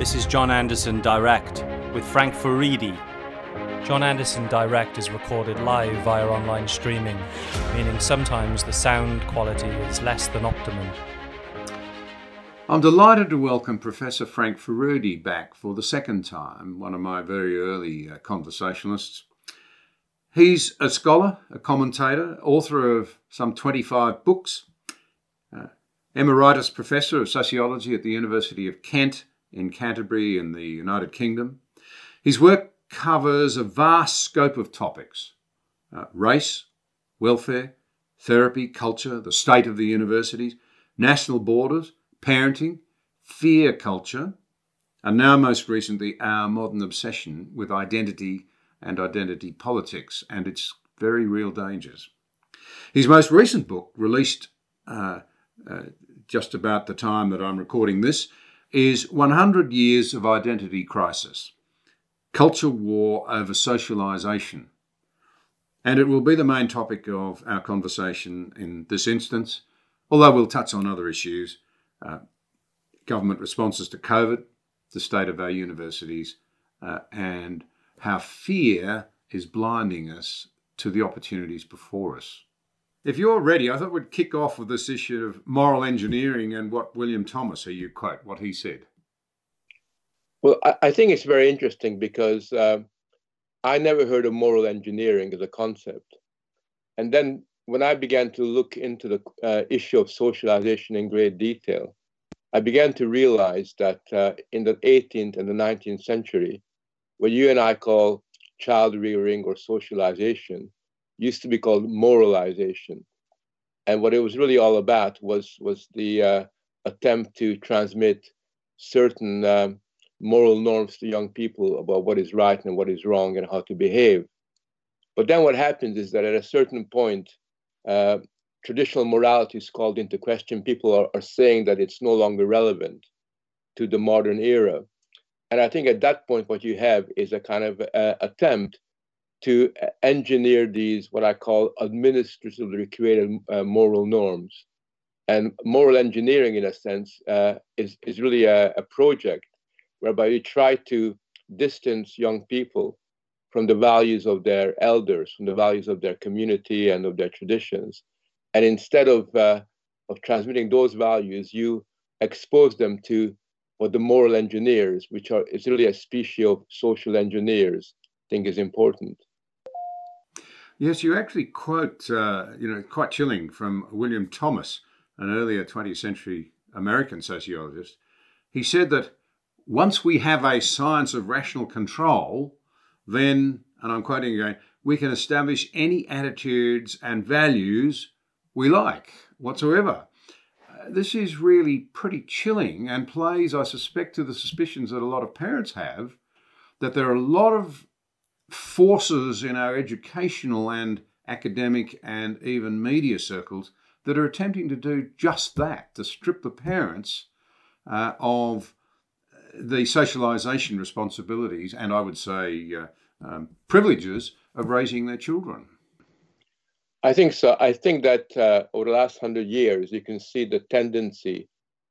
This is John Anderson Direct with Frank Furedi. John Anderson Direct is recorded live via online streaming, meaning sometimes the sound quality is less than optimum. I'm delighted to welcome Professor Frank Furedi back for the second time, one of my very early uh, conversationalists. He's a scholar, a commentator, author of some 25 books, uh, emeritus professor of sociology at the University of Kent in Canterbury in the United Kingdom. His work covers a vast scope of topics uh, race, welfare, therapy, culture, the state of the universities, national borders, parenting, fear culture, and now most recently our modern obsession with identity and identity politics and its very real dangers. His most recent book, released uh, uh, just about the time that I'm recording this, is 100 Years of Identity Crisis Culture War over Socialisation. And it will be the main topic of our conversation in this instance, although we'll touch on other issues uh, government responses to COVID, the state of our universities, uh, and how fear is blinding us to the opportunities before us. If you're ready, I thought we'd kick off with this issue of moral engineering and what William Thomas, who you quote, what he said. Well, I, think it's very interesting because uh, I never heard of moral engineering as a concept. And then when I began to look into the uh, issue of socialization in great detail, I began to realize that uh, in the 18th and the 19th century, what you and I call child rearing or socialization used to be called moralization. And what it was really all about was, was the uh, attempt to transmit certain um, moral norms to young people about what is right and what is wrong and how to behave. But then what happens is that at a certain point, uh, traditional morality is called into question. People are, are saying that it's no longer relevant to the modern era. And I think at that point, what you have is a kind of uh, attempt to engineer these, what I call administratively created uh, moral norms. And moral engineering, in a sense, uh, is, is really a, a project whereby you try to distance young people from the values of their elders, from the values of their community and of their traditions. And instead of, uh, of transmitting those values, you expose them to what the moral engineers, which are is really a species of social engineers, think is important. Yes, you actually quote, uh, you know, quite chilling from William Thomas, an earlier 20th century American sociologist. He said that once we have a science of rational control, then, and I'm quoting again, we can establish any attitudes and values we like whatsoever. Uh, this is really pretty chilling and plays, I suspect, to the suspicions that a lot of parents have that there are a lot of forces in our educational and academic and even media circles that are attempting to do just that to strip the parents uh, of the socialisation responsibilities and I would say uh, um, privileges of raising their children. I think so. I think that uh, over the last hundred years, you can see the tendency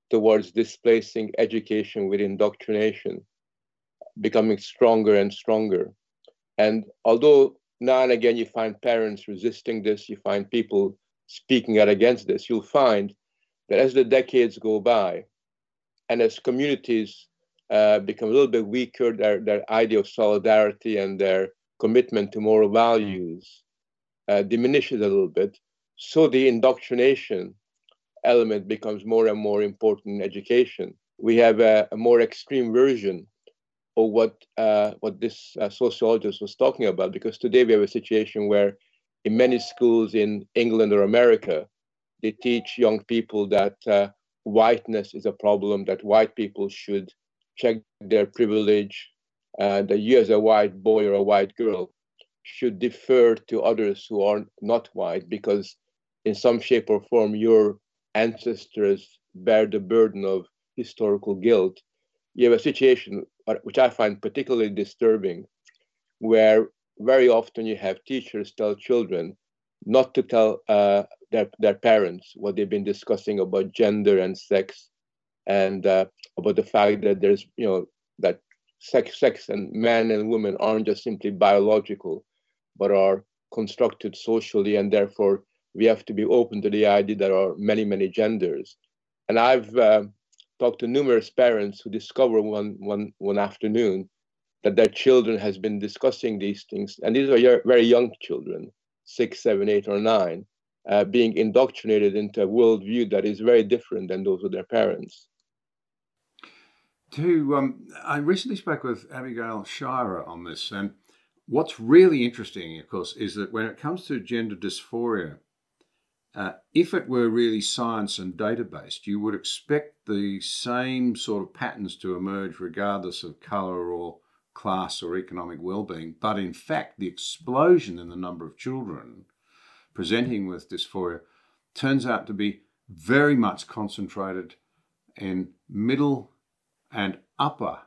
towards displacing education with indoctrination becoming stronger and stronger. And although now and again you find parents resisting this, you find people speaking out against this, you'll find that as the decades go by and as communities uh, become a little bit weaker, their, their idea of solidarity and their commitment to moral values uh, diminishes a little bit. So the indoctrination element becomes more and more important in education. We have a, a more extreme version or what uh, what this uh, sociologist was talking about. Because today we have a situation where, in many schools in England or America, they teach young people that uh, whiteness is a problem, that white people should check their privilege, and that you, as a white boy or a white girl, should defer to others who are not white, because in some shape or form your ancestors bear the burden of historical guilt. You have a situation which I find particularly disturbing, where very often you have teachers tell children not to tell uh, their, their parents what they've been discussing about gender and sex and uh, about the fact that there's you know that sex, sex and men and women aren't just simply biological, but are constructed socially, and therefore we have to be open to the idea that there are many, many genders. And I've uh, talked to numerous parents who discover one, one, one afternoon that their children has been discussing these things, and these are very young children, six, seven, eight, or nine, uh, being indoctrinated into a worldview that is very different than those of their parents. To, um, I recently spoke with Abigail Shrier on this, and what's really interesting, of course, is that when it comes to gender dysphoria, uh, if it were really science and data based, you would expect the same sort of patterns to emerge regardless of colour or class or economic well-being. But in fact, the explosion in the number of children presenting with dysphoria turns out to be very much concentrated in middle and upper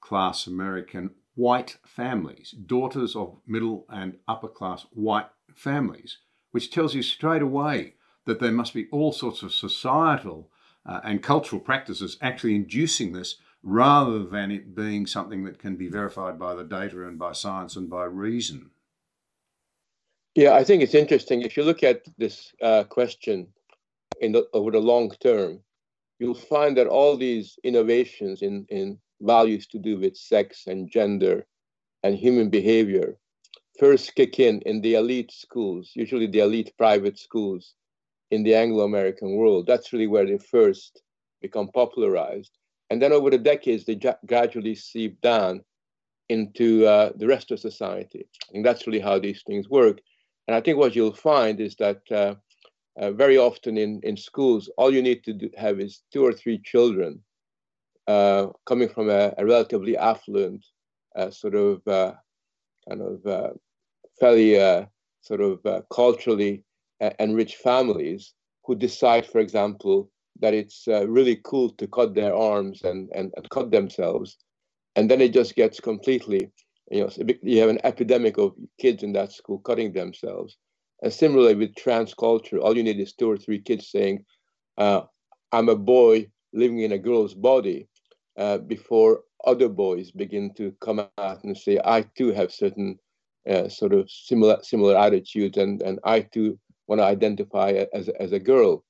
class American white families, daughters of middle and upper class white families, which tells you straight away that there must be all sorts of societal uh, and cultural practices actually inducing this rather than it being something that can be verified by the data and by science and by reason. Yeah, I think it's interesting. If you look at this uh, question in the, over the long term, you'll find that all these innovations in, in values to do with sex and gender and human behavior first kick in in the elite schools, usually the elite private schools in the Anglo American world. That's really where they first become popularized. And then over the decades, they gradually seep down into uh, the rest of society. And that's really how these things work. And I think what you'll find is that uh, uh, very often in, in schools, all you need to do, have is two or three children uh, coming from a, a relatively affluent, uh, sort of uh, kind of uh, fairly sort of culturally enriched families who decide, for example, that it's really cool to cut their arms and, and, and cut themselves. And then it just gets completely you know, you have an epidemic of kids in that school cutting themselves. And similarly with trans culture, all you need is two or three kids saying, uh, I'm a boy living in a girl's body uh, before other boys begin to come out and say, I too have certain uh, sort of similar similar attitudes and, and I too want to identify as, as a girl.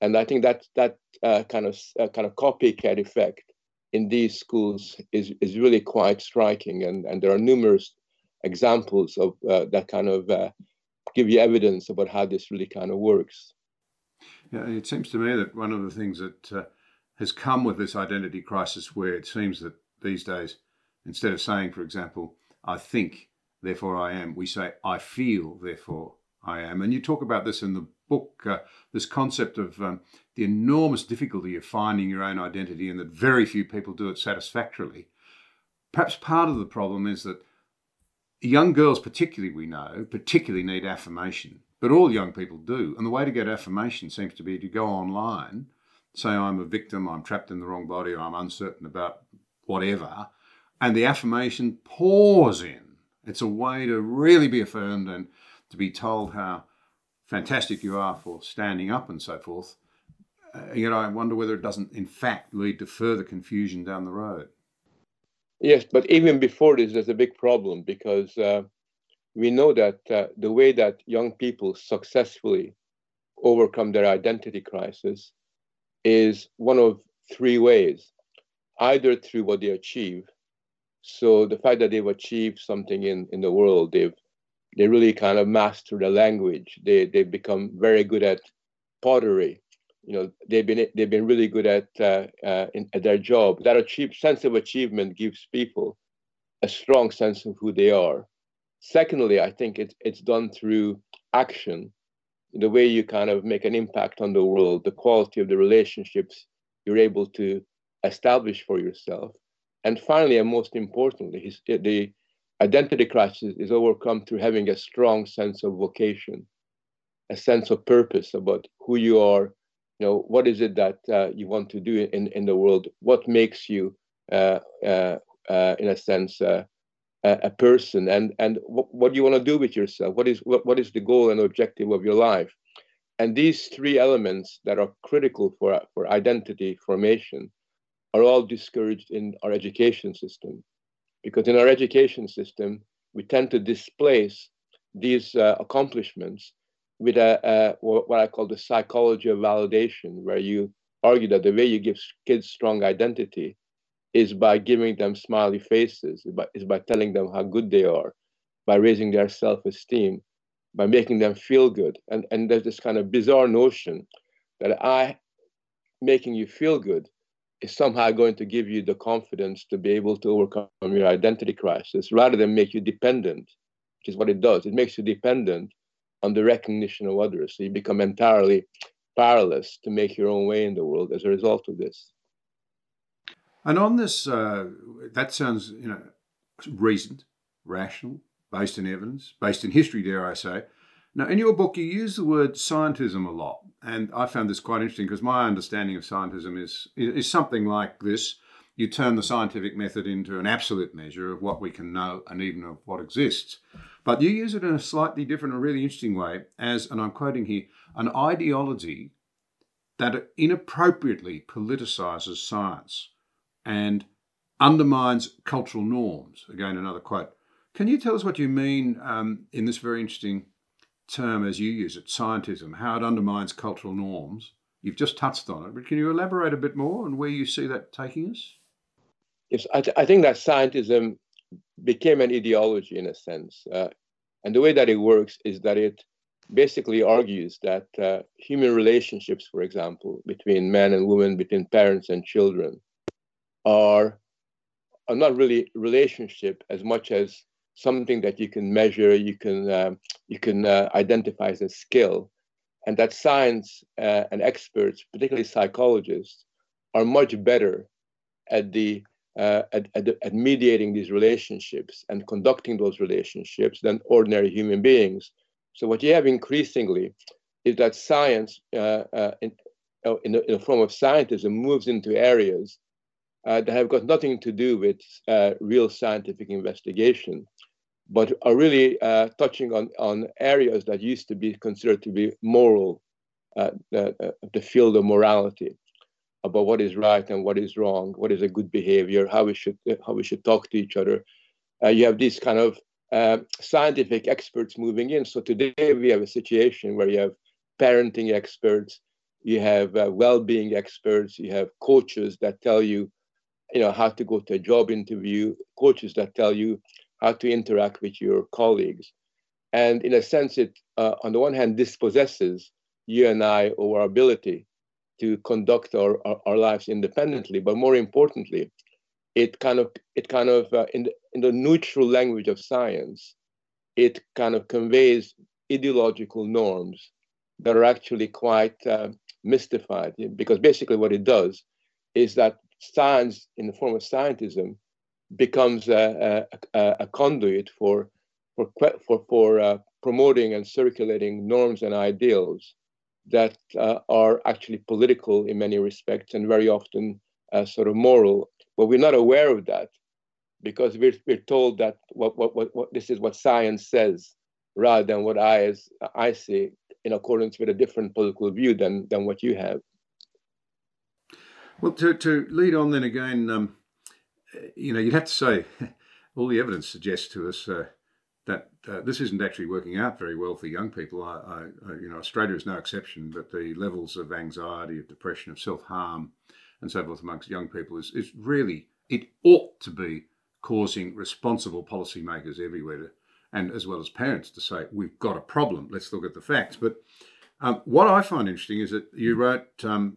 And I think that that uh, kind of uh, kind of copycat effect in these schools is, is really quite striking. And, and there are numerous examples of uh, that kind of uh, give you evidence about how this really kind of works. Yeah, it seems to me that one of the things that has come with this identity crisis, where it seems that these days, instead of saying, for example, I think, therefore I am, we say, I feel, therefore I am. And you talk about this in the book, uh, this concept of um, the enormous difficulty of finding your own identity and that very few people do it satisfactorily. Perhaps part of the problem is that young girls, particularly, we know, particularly need affirmation. But all young people do. And the way to get affirmation seems to be to go online, say, I'm a victim, I'm trapped in the wrong body, or I'm uncertain about whatever, and the affirmation pours in. It's a way to really be affirmed and to be told how fantastic you are for standing up and so forth. Uh, you know, I wonder whether it doesn't, in fact, lead to further confusion down the road. Yes, but even before this, there's a big problem because uh, we know that uh, the way that young people successfully overcome their identity crisis is one of three ways either through what they achieve. So the fact that they've achieved something in, in the world, they've they really kind of mastered the language. They they've become very good at pottery. You know, they've been they've been really good at uh, uh, in, at their job. That achieve, sense of achievement gives people a strong sense of who they are. Secondly, I think it's it's done through action, the way you kind of make an impact on the world, the quality of the relationships you're able to establish for yourself, and finally, and most importantly, the identity crisis is overcome through having a strong sense of vocation, a sense of purpose about who you are. You know, what is it that uh, you want to do in, in the world? What makes you, uh, uh, uh in a sense, uh, a person? And and what, what do you want to do with yourself? What is what, what is the goal and objective of your life? And these three elements that are critical for for identity formation are all discouraged in our education system. Because in our education system, we tend to displace these uh, accomplishments with a, a, what I call the psychology of validation, where you argue that the way you give kids strong identity is by giving them smiley faces, is by, is by telling them how good they are, by raising their self-esteem, by making them feel good. And, and there's this kind of bizarre notion that I making you feel good is somehow going to give you the confidence to be able to overcome your identity crisis rather than make you dependent, which is what it does. It makes you dependent on the recognition of others. So you become entirely powerless to make your own way in the world as a result of this. And on this, uh, that sounds, you know, reasoned, rational, based in evidence, based in history, dare I say. Now, in your book, you use the word scientism a lot, and I found this quite interesting because my understanding of scientism is is something like this: you turn the scientific method into an absolute measure of what we can know and even of what exists. But you use it in a slightly different and really interesting way as, and I'm quoting here, an ideology that inappropriately politicizes science and undermines cultural norms. Again, another quote. Can you tell us what you mean um, in this very interesting term, as you use it, scientism, how it undermines cultural norms? You've just touched on it, but can you elaborate a bit more on where you see that taking us? Yes, I, th- I think that scientism became an ideology in a sense. Uh, and the way that it works is that it basically argues that uh, human relationships, for example, between men and women, between parents and children, are, are not really relationship as much as something that you can measure, you can um, you can uh, identify as a skill, and that science uh, and experts, particularly psychologists, are much better at the uh, at, at, at, mediating these relationships and conducting those relationships than ordinary human beings. So what you have increasingly is that science, uh, uh, in, uh, in, the, in, the, form of scientism, moves into areas uh, that have got nothing to do with uh, real scientific investigation, but are really touching on, on areas that used to be considered to be moral, the, the field of morality about what is right and what is wrong, what is a good behavior, how we should how we should talk to each other. Uh, you have these kind of uh, scientific experts moving in. So today we have a situation where you have parenting experts, you have uh, well-being experts, you have coaches that tell you, you know, how to go to a job interview, coaches that tell you how to interact with your colleagues, and in a sense, it uh, on the one hand dispossesses you and I of our ability to conduct our, our, our, lives independently. But more importantly, it kind of it kind of uh, in the, in the neutral language of science, it kind of conveys ideological norms that are actually quite uh, mystified. Because basically, what it does is that science, in the form of scientism, becomes a, a, a conduit for for for, for uh, promoting and circulating norms and ideals that uh, are actually political in many respects and very often uh, sort of moral. But we're not aware of that because we're, we're told that what, what, what, what this is what science says rather than what I, as I see in accordance with a different political view than, than what you have. Well, to, to lead on then again, um, you know, you'd have to say all the evidence suggests to us uh, that uh, this isn't actually working out very well for young people. I, I, you know, Australia is no exception, but the levels of anxiety, of depression, of self harm, and so forth amongst young people is, is really it ought to be causing responsible policymakers everywhere, to, and as well as parents, to say we've got a problem. Let's look at the facts. But um, what I find interesting is that you wrote um,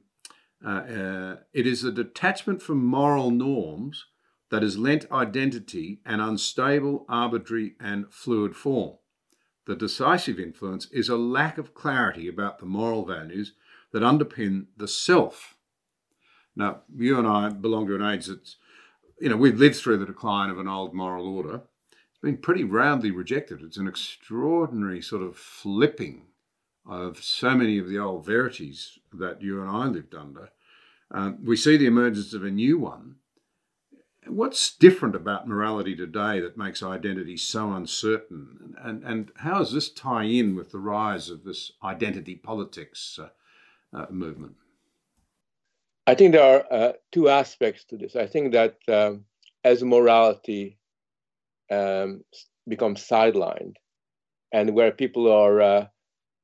uh, uh, it is a detachment from moral norms that has lent identity an unstable, arbitrary, and fluid form. The decisive influence is a lack of clarity about the moral values that underpin the self. Now, you and I belong to an age that's, you know, we've lived through the decline of an old moral order. It's been pretty roundly rejected. It's an extraordinary sort of flipping of so many of the old verities that you and I lived under. Um, we see the emergence of a new one What's different about morality today that makes identity so uncertain? And, and how does this tie in with the rise of this identity politics uh, uh, movement? I think there are uh, two aspects to this. I think that um, as morality um, becomes sidelined, and where people are uh,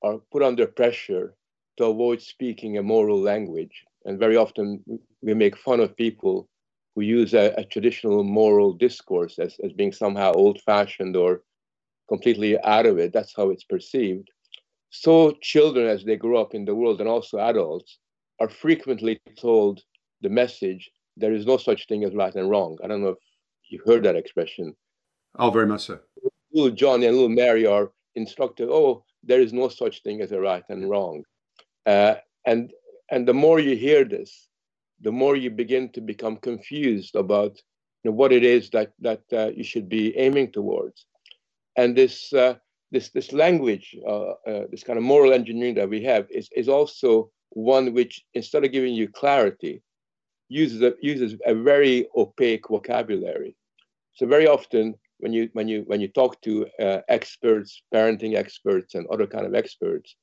are put under pressure to avoid speaking a moral language, and very often we make fun of people who use a, a traditional moral discourse as, as being somehow old-fashioned or completely out of it. That's how it's perceived. So children, as they grow up in the world, and also adults, are frequently told the message there is no such thing as right and wrong. I don't know if you heard that expression. Oh, very much so. Little John and little Mary are instructed, oh, there is no such thing as a right and wrong. Uh, and and the more you hear this, the more you begin to become confused about you know, what it is that that uh, you should be aiming towards. And this uh, this this language, uh, uh, this kind of moral engineering that we have, is is also one which, instead of giving you clarity, uses a, uses a very opaque vocabulary. So very often, when you when you when you talk to uh, experts, parenting experts, and other kind of experts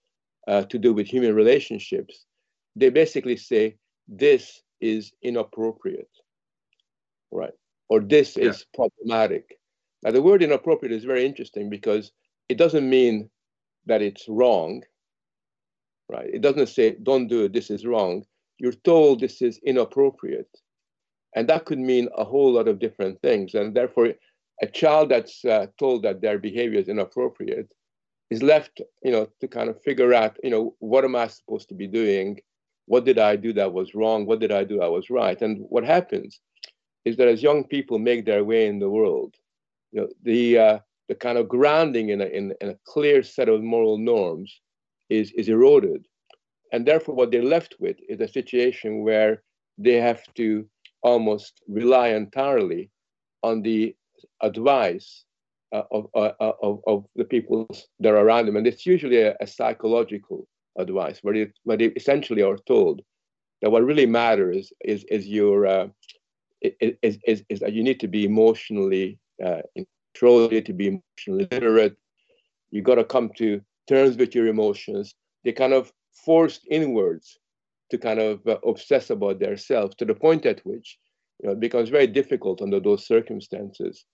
uh, to do with human relationships, they basically say this is inappropriate, right? Or this yeah. is problematic. Now, the word inappropriate is very interesting because it doesn't mean that it's wrong right? It doesn't say, don't do it, this is wrong. You're told this is inappropriate. And that could mean a whole lot of different things. And therefore, a child that's uh, told that their behavior is inappropriate is left, you know, to kind of figure out, you know, what am I supposed to be doing? What did I do that was wrong? What did I do that was right? And what happens is that as young people make their way in the world, you know, the uh, the kind of grounding in a, in, in a clear set of moral norms is, is eroded. And therefore, what they're left with is a situation where they have to almost rely entirely on the advice uh, of, uh, of, of the people that are around them. And it's usually a, a psychological advice where, it, where they essentially are told that what really matters is, is your uh, is, is, is that you need to be emotionally uh, controlled, you need to be emotionally literate. You got to come to terms with your emotions. They kind of forced inwards to kind of uh, obsess about their self to the point at which you know, it becomes very difficult under those circumstances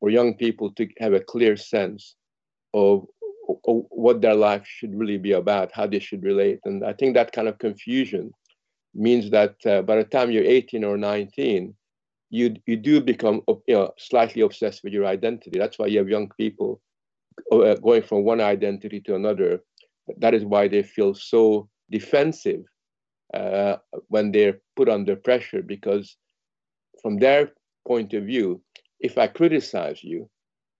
for young people to have a clear sense of, what their life should really be about, how they should relate. And I think that kind of confusion means that uh, by the time you're 18 or 19, you, you do become you know, slightly obsessed with your identity. That's why you have young people uh, going from one identity to another. That is why they feel so defensive uh, when they're put under pressure, because from their point of view, if I criticize you,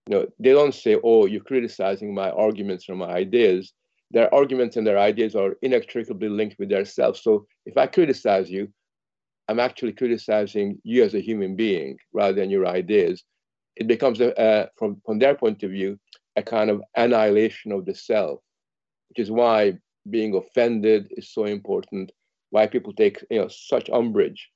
you know, they don't say, "Oh, you're criticizing my arguments or my ideas." Their arguments and their ideas are inextricably linked with their self. So if I criticize you, I'm actually criticizing you as a human being rather than your ideas. It becomes, a, uh, from, from their point of view, a kind of annihilation of the self, which is why being offended is so important, why people take you know such umbrage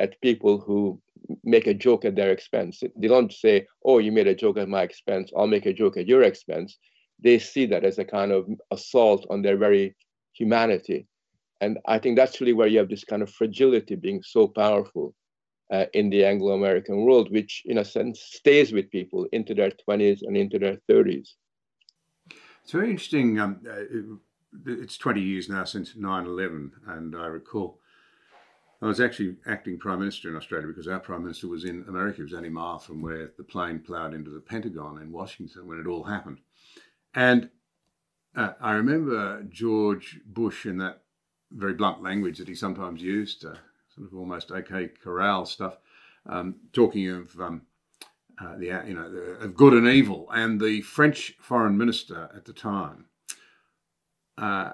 at people who make a joke at their expense. They don't say, oh, you made a joke at my expense, I'll make a joke at your expense. They see that as a kind of assault on their very humanity. And I think that's really where you have this kind of fragility being so powerful uh, in the Anglo American world, which in a sense stays with people into their 20s and into their 30s. It's very interesting. Um, uh, it's 20 years now since 9 11, and I recall I was actually acting Prime Minister in Australia because our Prime Minister was in America. He was only a mile from where the plane ploughed into the Pentagon in Washington when it all happened. And uh, I remember George Bush in that very blunt language that he sometimes used, uh, sort of almost OK Corral stuff, um, talking of um, uh, the you know the, of good and evil, and the French foreign minister at the time uh,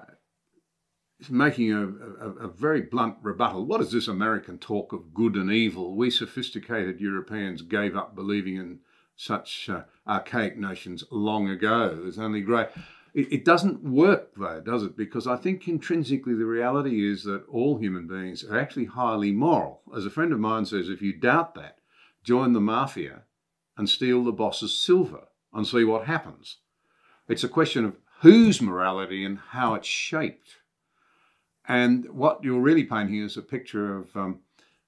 making a, a, a, very blunt rebuttal. What is this American talk of good and evil? We sophisticated Europeans gave up believing in such uh, archaic notions long ago. There's only great. It, it doesn't work though, does it? Because I think intrinsically the reality is that all human beings are actually highly moral. As a friend of mine says, if you doubt that, join the mafia and steal the boss's silver and see what happens. It's a question of whose morality and how it's shaped. And what you're really painting is a picture of, um,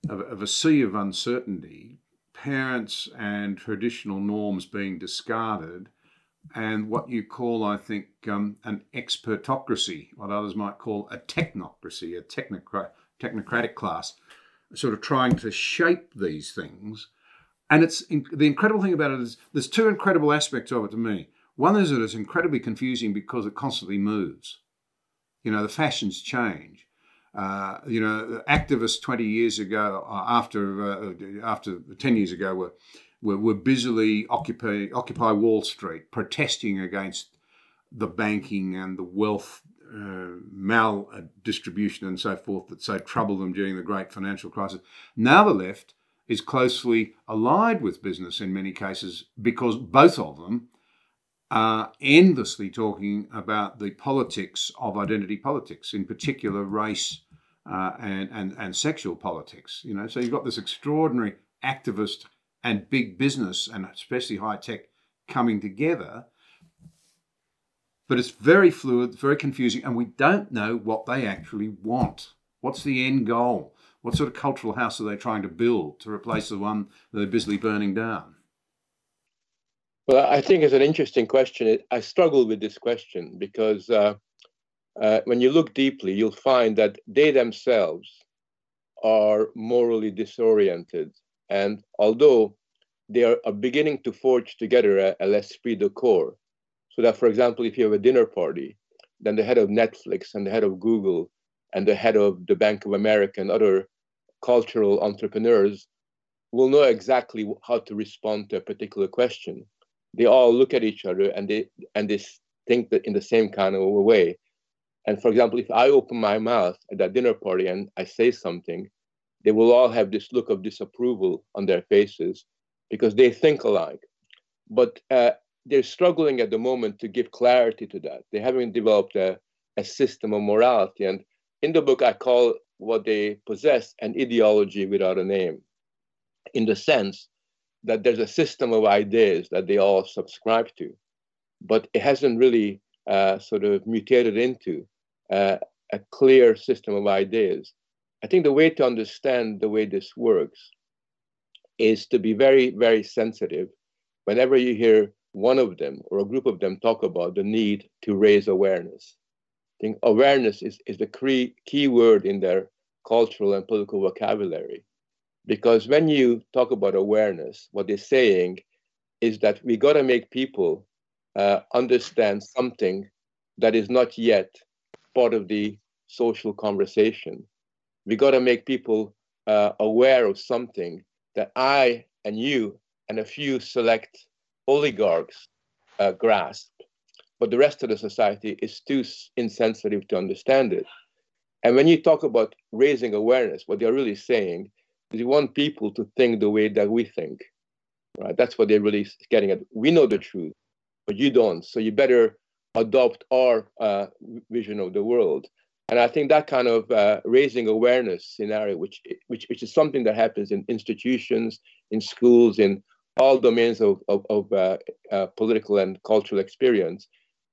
of, of a sea of uncertainty, parents and traditional norms being discarded, and what you call, I think, um, an expertocracy, what others might call a technocracy, a technocrat, technocratic class, sort of trying to shape these things. And it's the incredible thing about it is there's two incredible aspects of it to me. One is that it's incredibly confusing because it constantly moves. You know, the fashions change. Uh, you know, activists 20 years ago, uh, after uh, after 10 years ago, were were, were busily occupy occupy Wall Street, protesting against the banking and the wealth uh, maldistribution and so forth that so troubled them during the great financial crisis. Now the left is closely allied with business in many cases because both of them are endlessly talking about the politics of identity politics, in particular race uh, and, and, and sexual politics. You know, so you've got this extraordinary activist and big business and especially high tech coming together. But it's very fluid, very confusing, and we don't know what they actually want. What's the end goal? What sort of cultural house are they trying to build to replace the one they're busily burning down? Well, I think it's an interesting question. I struggle with this question because uh, uh, when you look deeply, you'll find that they themselves are morally disoriented. And although they are, are beginning to forge together a, a l'esprit de corps, so that, for example, if you have a dinner party, then the head of Netflix and the head of Google and the head of the Bank of America and other cultural entrepreneurs will know exactly how to respond to a particular question they all look at each other and they and they think that in the same kind of way. And for example, if I open my mouth at that dinner party and I say something, they will all have this look of disapproval on their faces because they think alike. But uh, they're struggling at the moment to give clarity to that. They haven't developed a, a system of morality. And in the book, I call what they possess an ideology without a name, in the sense that there's a system of ideas that they all subscribe to, but it hasn't really uh, sort of mutated into uh, a clear system of ideas. I think the way to understand the way this works is to be very, very sensitive whenever you hear one of them or a group of them talk about the need to raise awareness. I think awareness is, is the key, key word in their cultural and political vocabulary. Because when you talk about awareness, what they're saying is that we got to make people uh, understand something that is not yet part of the social conversation. We got to make people uh, aware of something that I and you and a few select oligarchs uh, grasp, but the rest of the society is too insensitive to understand it. And when you talk about raising awareness, what they're really saying they want people to think the way that we think. Right? That's what they're really getting at. We know the truth, but you don't. So you better adopt our uh, vision of the world. And I think that kind of uh, raising awareness scenario, which, which which is something that happens in institutions, in schools, in all domains of of, of uh, uh political and cultural experience,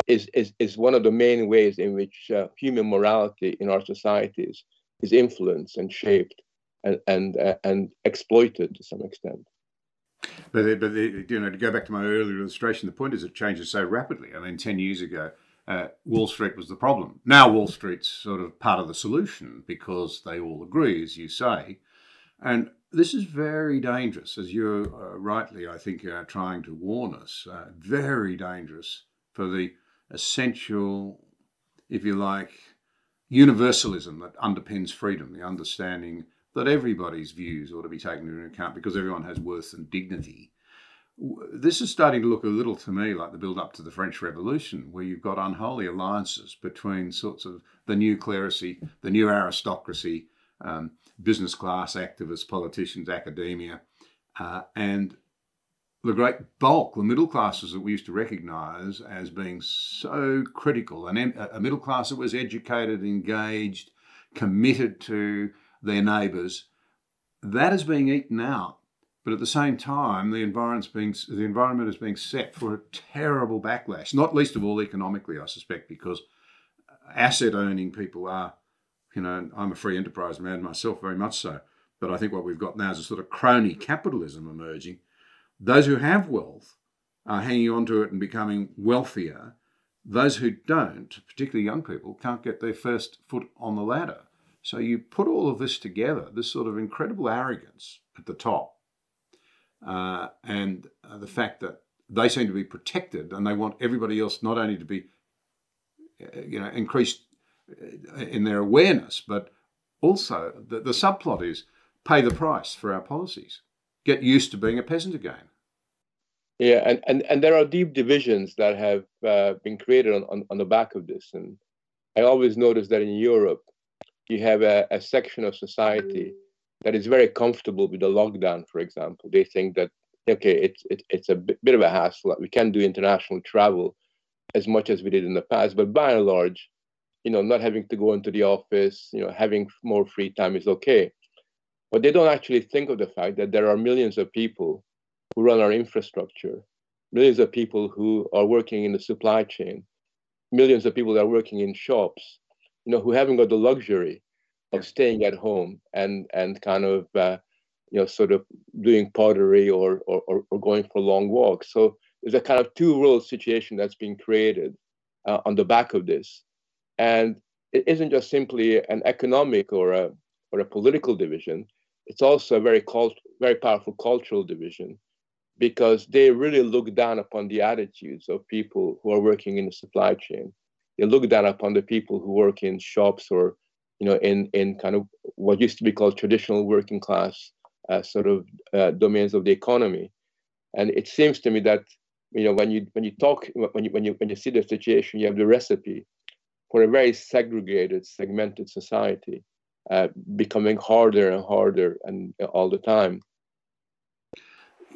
is, is is one of the main ways in which uh, human morality in our societies is influenced and shaped and and, uh, and exploited to some extent. But, but you know, to go back to my earlier illustration, the point is it changes so rapidly. I mean, 10 years ago, uh, Wall Street was the problem. Now Wall Street's sort of part of the solution because they all agree, as you say. And this is very dangerous, as you're uh, rightly, I think, are trying to warn us. Uh, very dangerous for the essential, if you like, universalism that underpins freedom, the understanding that everybody's views ought to be taken into account because everyone has worth and dignity. This is starting to look a little to me like the build up to the French Revolution, where you've got unholy alliances between sorts of the new clerisy, the new aristocracy, um, business class activists, politicians, academia, uh, and the great bulk, the middle classes that we used to recognize as being so critical, and a middle class that was educated, engaged, committed to their neighbours. That is being eaten out. But at the same time, the environment's being the environment is being set for a terrible backlash. Not least of all economically, I suspect, because asset owning people are You know, I'm a free enterprise man myself, very much so. But I think what we've got now is a sort of crony capitalism emerging. Those who have wealth are hanging on to it and becoming wealthier. Those who don't, particularly young people, can't get their first foot on the ladder. So you put all of this together, this sort of incredible arrogance at the top, uh, and uh, the fact that they seem to be protected and they want everybody else not only to be, uh, you know, increased uh, in their awareness, but also the, the subplot is pay the price for our policies, get used to being a peasant again. Yeah, and, and, and there are deep divisions that have uh, been created on, on, on the back of this. And I always notice that in Europe, you have a, a section of society mm. that is very comfortable with the lockdown, for example. They think that, okay, it's, it, it's a bit of a hassle. We can't do international travel as much as we did in the past. But by and large, you know, not having to go into the office, you know, having more free time is okay. But they don't actually think of the fact that there are millions of people who run our infrastructure, millions of people who are working in the supply chain, millions of people that are working in shops, you know, who haven't got the luxury of staying at home and and kind of uh, you know sort of doing pottery or, or or going for long walks. So there's a kind of two world situation that's being created uh, on the back of this, and it isn't just simply an economic or a or a political division. It's also a very cult, very powerful cultural division because they really look down upon the attitudes of people who are working in the supply chain. They look down upon the people who work in shops or, you know, in, in kind of what used to be called traditional working class uh, sort of uh, domains of the economy. And it seems to me that, you know, when you when you talk when you when you when you see the situation, you have the recipe for a very segregated, segmented society, uh, becoming harder and harder and all the time.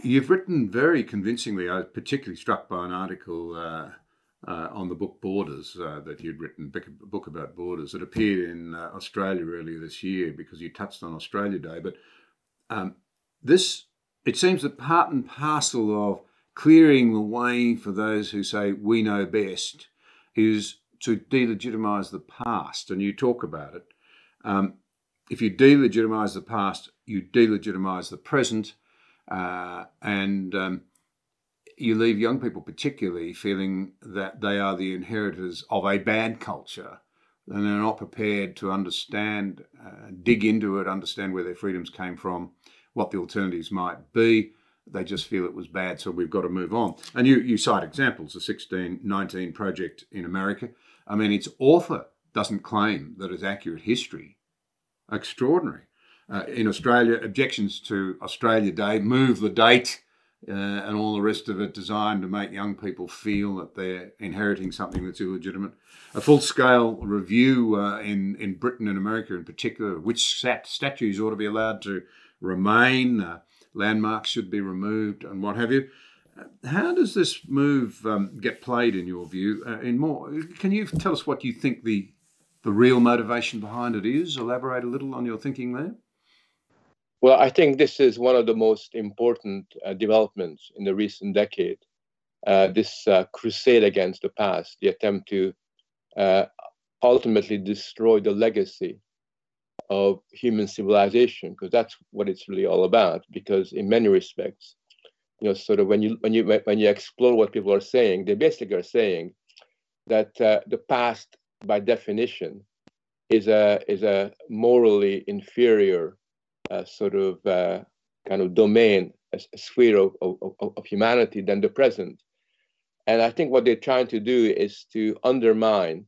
You've written very convincingly. I was particularly struck by an article uh, on the book Borders uh, that you'd written, a book about borders It appeared in uh, Australia earlier this year because you touched on Australia Day. But um, this, it seems that part and parcel of clearing the way for those who say we know best is to delegitimize the past. And you talk about it. Um, if you delegitimize the past, you delegitimize the present uh, and um, you leave young people, particularly, feeling that they are the inheritors of a bad culture and they're not prepared to understand, uh, dig into it, understand where their freedoms came from, what the alternatives might be. They just feel it was bad, so we've got to move on. And you, you cite examples, the 1619 project in America. I mean, its author doesn't claim that it's accurate history. Extraordinary. Uh, in Australia, objections to Australia Day, move the date, uh, and all the rest of it designed to make young people feel that they're inheriting something that's illegitimate. A full scale review uh, in, in Britain and America in particular, which stat- statues ought to be allowed to remain, uh, landmarks should be removed, and what have you. How does this move um, get played in your view? Uh, in more, can you tell us what you think the the real motivation behind it is? Elaborate a little on your thinking there. Well, I think this is one of the most important uh, developments in the recent decade. Uh, this uh, crusade against the past, the attempt to uh, ultimately destroy the legacy of human civilization, because that's what it's really all about. Because in many respects, you know, sort of when you when you when you explore what people are saying, they basically are saying that uh, the past, by definition, is a is a morally inferior sort of uh, kind of domain, a, a sphere of, of, of, humanity than the present. And I think what they're trying to do is to undermine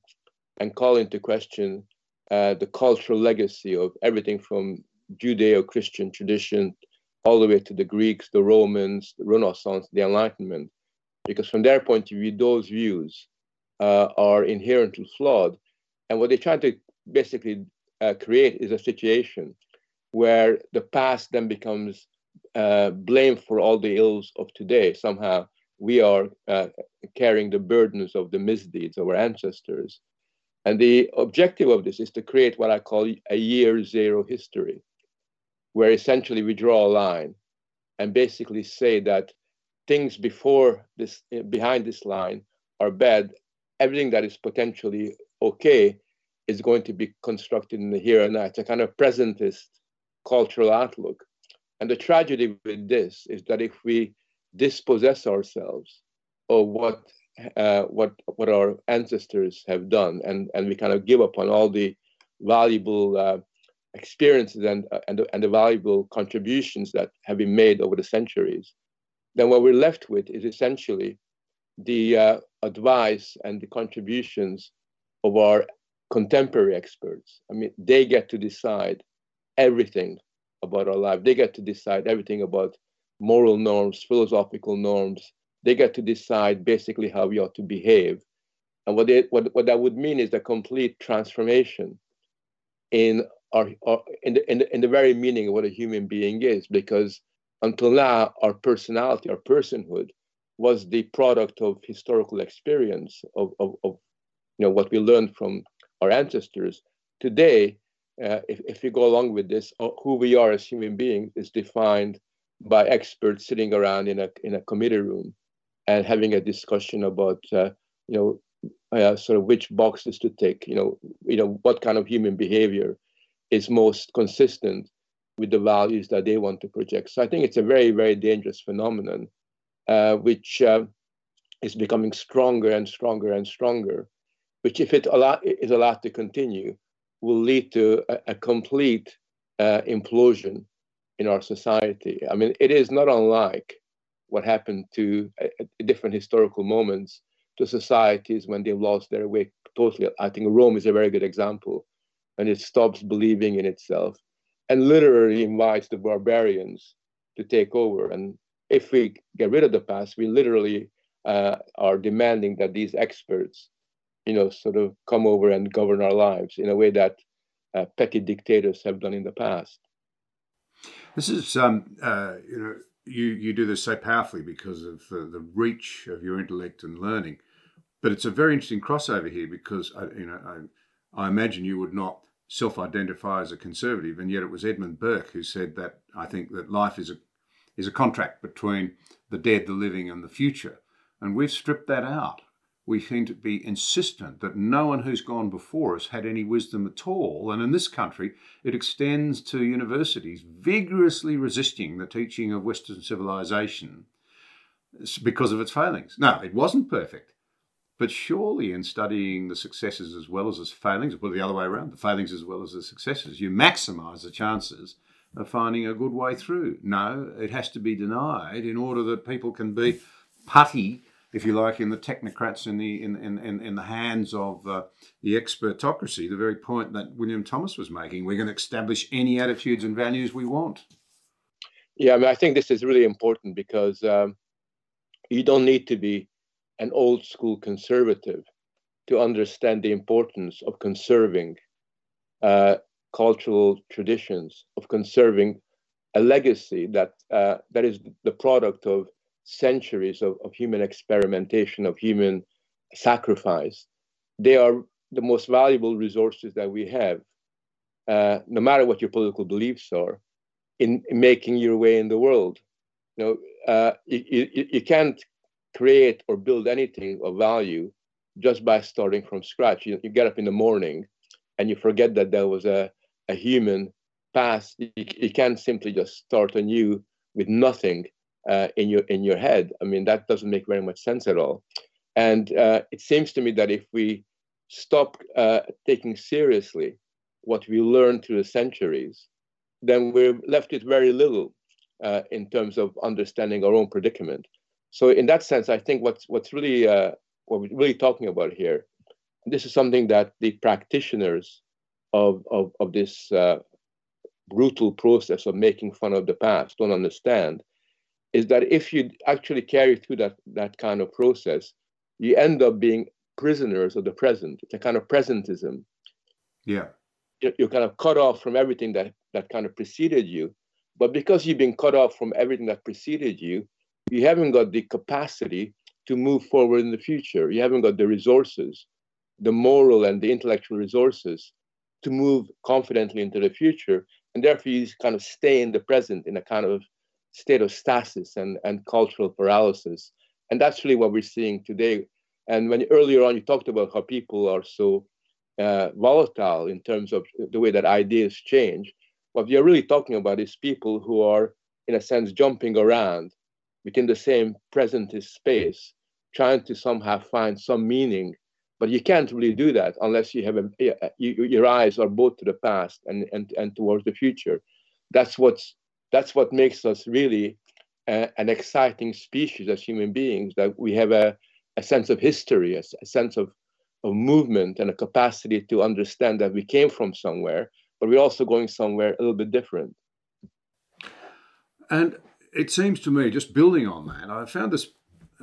and call into question uh, the cultural legacy of everything from Judeo Christian tradition all the way to the Greeks, the Romans, the Renaissance, the Enlightenment. Because from their point of view, those views uh, are inherently flawed. And what they're trying to basically uh, create is a situation where the past then becomes uh, blamed for all the ills of today. Somehow we are uh, carrying the burdens of the misdeeds of our ancestors. And the objective of this is to create what I call a year zero history, where essentially we draw a line and basically say that things before this, behind this line are bad. Everything that is potentially okay is going to be constructed in the here and now. It's a kind of presentist cultural outlook. And the tragedy with this is that if we dispossess ourselves of what uh, what what our ancestors have done, and and we kind of give up on all the valuable uh, experiences and uh, and, and the valuable contributions that have been made over the centuries, then what we're left with is essentially the uh, advice and the contributions of our contemporary experts. I mean, they get to decide everything about our life. They get to decide everything about moral norms, philosophical norms. They get to decide basically how we ought to behave. And what, they, what, what that would mean is a complete transformation in our, our in, the, in, the, in the very meaning of what a human being is, because until now, our personality, our personhood, was the product of historical experience of, of, of you know what we learned from our ancestors. Today, uh, if, if we go along with this, uh, who we are as human beings is defined by experts sitting around in a in a committee room and having a discussion about uh, you know uh, sort of which boxes to tick. You know, you know what kind of human behavior is most consistent with the values that they want to project. So I think it's a very very dangerous phenomenon, uh, which uh, is becoming stronger and stronger and stronger. Which, if it allow, is allowed to continue, will lead to a, a complete uh, implosion in our society. I mean, it is not unlike what happened to uh, different historical moments to societies when they've lost their way totally. I think Rome is a very good example, and it stops believing in itself and literally invites the barbarians to take over. And if we get rid of the past, we literally uh, are demanding that these experts you know, sort of come over and govern our lives in a way that uh, petty dictators have done in the past. This is, um, uh, you know, you, you do this so powerfully because of the, the reach of your intellect and learning. But it's a very interesting crossover here because, I, you know, I, I imagine you would not self-identify as a conservative, and yet it was Edmund Burke who said that I think that life is a is a contract between the dead, the living, and the future, and we've stripped that out we seem to be insistent that no one who's gone before us had any wisdom at all. And in this country, it extends to universities vigorously resisting the teaching of Western civilization because of its failings. Now, it wasn't perfect, but surely in studying the successes as well as the failings, or the other way around, the failings as well as the successes, you maximize the chances of finding a good way through. No, it has to be denied in order that people can be putty if you like, in the technocrats in the in in, in, the hands of uh, the expertocracy, the very point that William Thomas was making. We're going to establish any attitudes and values we want. Yeah, I mean, I think this is really important because um, you don't need to be an old school conservative to understand the importance of conserving uh, cultural traditions, of conserving a legacy that uh, that is the product of centuries of, of human experimentation, of human sacrifice, they are the most valuable resources that we have, uh, no matter what your political beliefs are, in, in, making your way in the world. You know, uh, you, you, you can't create or build anything of value just by starting from scratch. You, you get up in the morning and you forget that there was a, a human past. You, you can't simply just start anew with nothing uh, in your in your head. I mean, that doesn't make very much sense at all. And uh, it seems to me that if we stop uh, taking seriously what we learned through the centuries, then we're left with very little uh, in terms of understanding our own predicament. So, in that sense, I think what's what's really uh, what we're really talking about here, this is something that the practitioners of of, of this uh, brutal process of making fun of the past don't understand is that if you actually carry through that, that kind of process, you end up being prisoners of the present. It's a kind of presentism. Yeah. You're kind of cut off from everything that, that kind of preceded you. But because you've been cut off from everything that preceded you, you haven't got the capacity to move forward in the future. You haven't got the resources, the moral and the intellectual resources to move confidently into the future. And therefore, you kind of stay in the present in a kind of state of stasis and, and cultural paralysis. And that's really what we're seeing today. And when earlier on you talked about how people are so uh, volatile in terms of the way that ideas change. What are really talking about is people who are, in a sense, jumping around within the same presentist space, trying to somehow find some meaning. But you can't really do that unless you have a, you, your eyes are both to the past and, and, and towards the future. That's what's that's what makes us really uh, an exciting species as human beings. That we have a, a sense of history, a, a sense of of movement and a capacity to understand that we came from somewhere, but we're also going somewhere a little bit different. And it seems to me, just building on that, I found this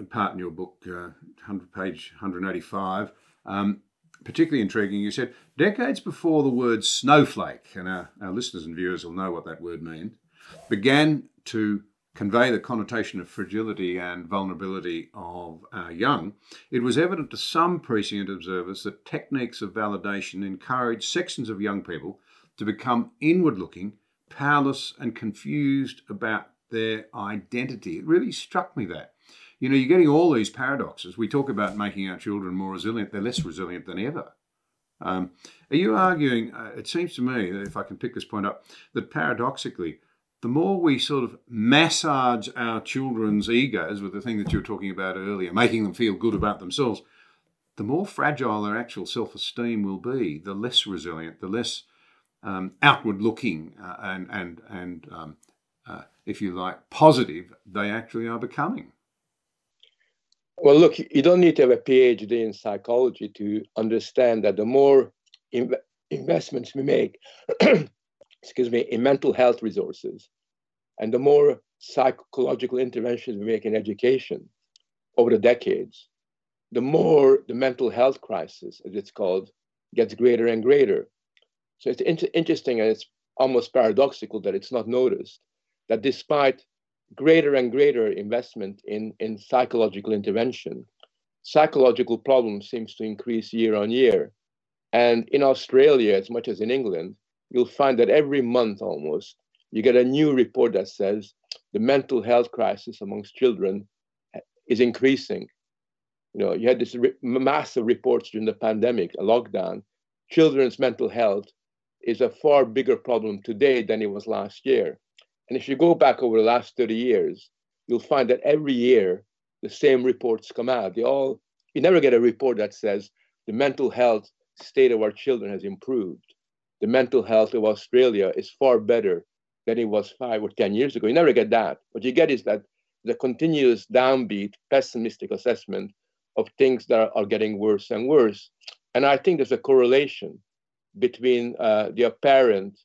part in your book, uh, 100 page 185, um, particularly intriguing. You said decades before the word snowflake, and our, our listeners and viewers will know what that word means, began to convey the connotation of fragility and vulnerability of our young, it was evident to some prescient observers that techniques of validation encouraged sections of young people to become inward looking, powerless, and confused about their identity. It really struck me that. You know, you're getting all these paradoxes. We talk about making our children more resilient, they're less resilient than ever. Um, are you arguing, uh, it seems to me, if I can pick this point up, that paradoxically, the more we sort of massage our children's egos with the thing that you were talking about earlier, making them feel good about themselves, the more fragile their actual self esteem will be, the less resilient, the less um, outward looking, uh, and, and, and um, uh, if you like, positive they actually are becoming. Well, look, you don't need to have a PhD in psychology to understand that the more inv- investments we make, excuse me, in mental health resources, and the more psychological interventions we make in education over the decades, the more the mental health crisis, as it's called, gets greater and greater. So it's in- interesting and it's almost paradoxical that it's not noticed that despite greater and greater investment in, in psychological intervention, psychological problems seems to increase year on year. And in Australia, as much as in England, you'll find that every month almost, you get a new report that says the mental health crisis amongst children is increasing. You know, you had this re- massive reports during the pandemic, a lockdown. Children's mental health is a far bigger problem today than it was last year. And if you go back over the last 30 years, you'll find that every year the same reports come out. They all, you never get a report that says the mental health state of our children has improved. The mental health of Australia is far better than it was five or 10 years ago. You never get that. What you get is that the continuous downbeat, pessimistic assessment of things that are, getting worse and worse. And I think there's a correlation between uh, the apparent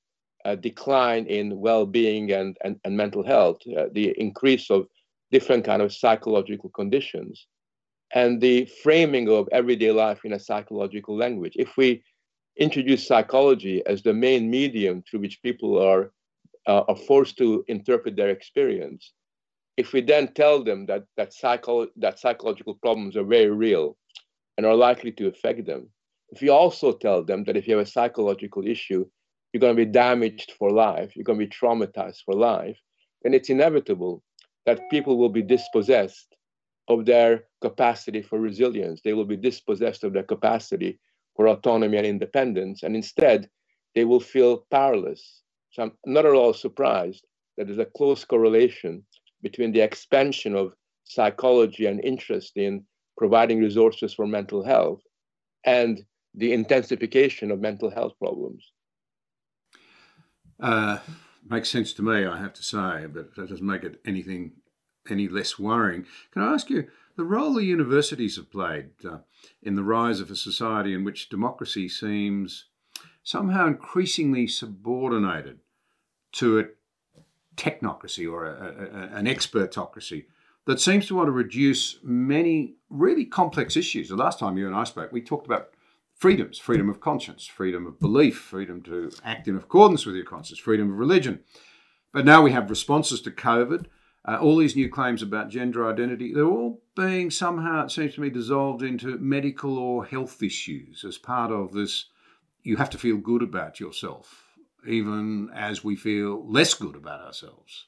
uh, decline in well-being and, and, and mental health, uh, the increase of different kind of psychological conditions, and the framing of everyday life in a psychological language. If we introduce psychology as the main medium through which people are, uh, are forced to interpret their experience, if we then tell them that, that, psycho- that psychological problems are very real and are likely to affect them, if we also tell them that if you have a psychological issue, you're going to be damaged for life, you're going to be traumatized for life, then it's inevitable that people will be dispossessed of their capacity for resilience. They will be dispossessed of their capacity autonomy and independence. And instead, they will feel powerless. So I'm not at all surprised that there's a close correlation between the expansion of psychology and interest in providing resources for mental health and the intensification of mental health problems. Uh, makes sense to me, I have to say, but that doesn't make it anything any less worrying. Can I ask you the role the universities have played uh, in the rise of a society in which democracy seems somehow increasingly subordinated to a technocracy or a, a, an expertocracy that seems to want to reduce many really complex issues. The last time you and I spoke, we talked about freedoms freedom of conscience, freedom of belief, freedom to act in accordance with your conscience, freedom of religion. But now we have responses to COVID, uh, all these new claims about gender identity, they're all being somehow, it seems to me, dissolved into medical or health issues as part of this. You have to feel good about yourself, even as we feel less good about ourselves.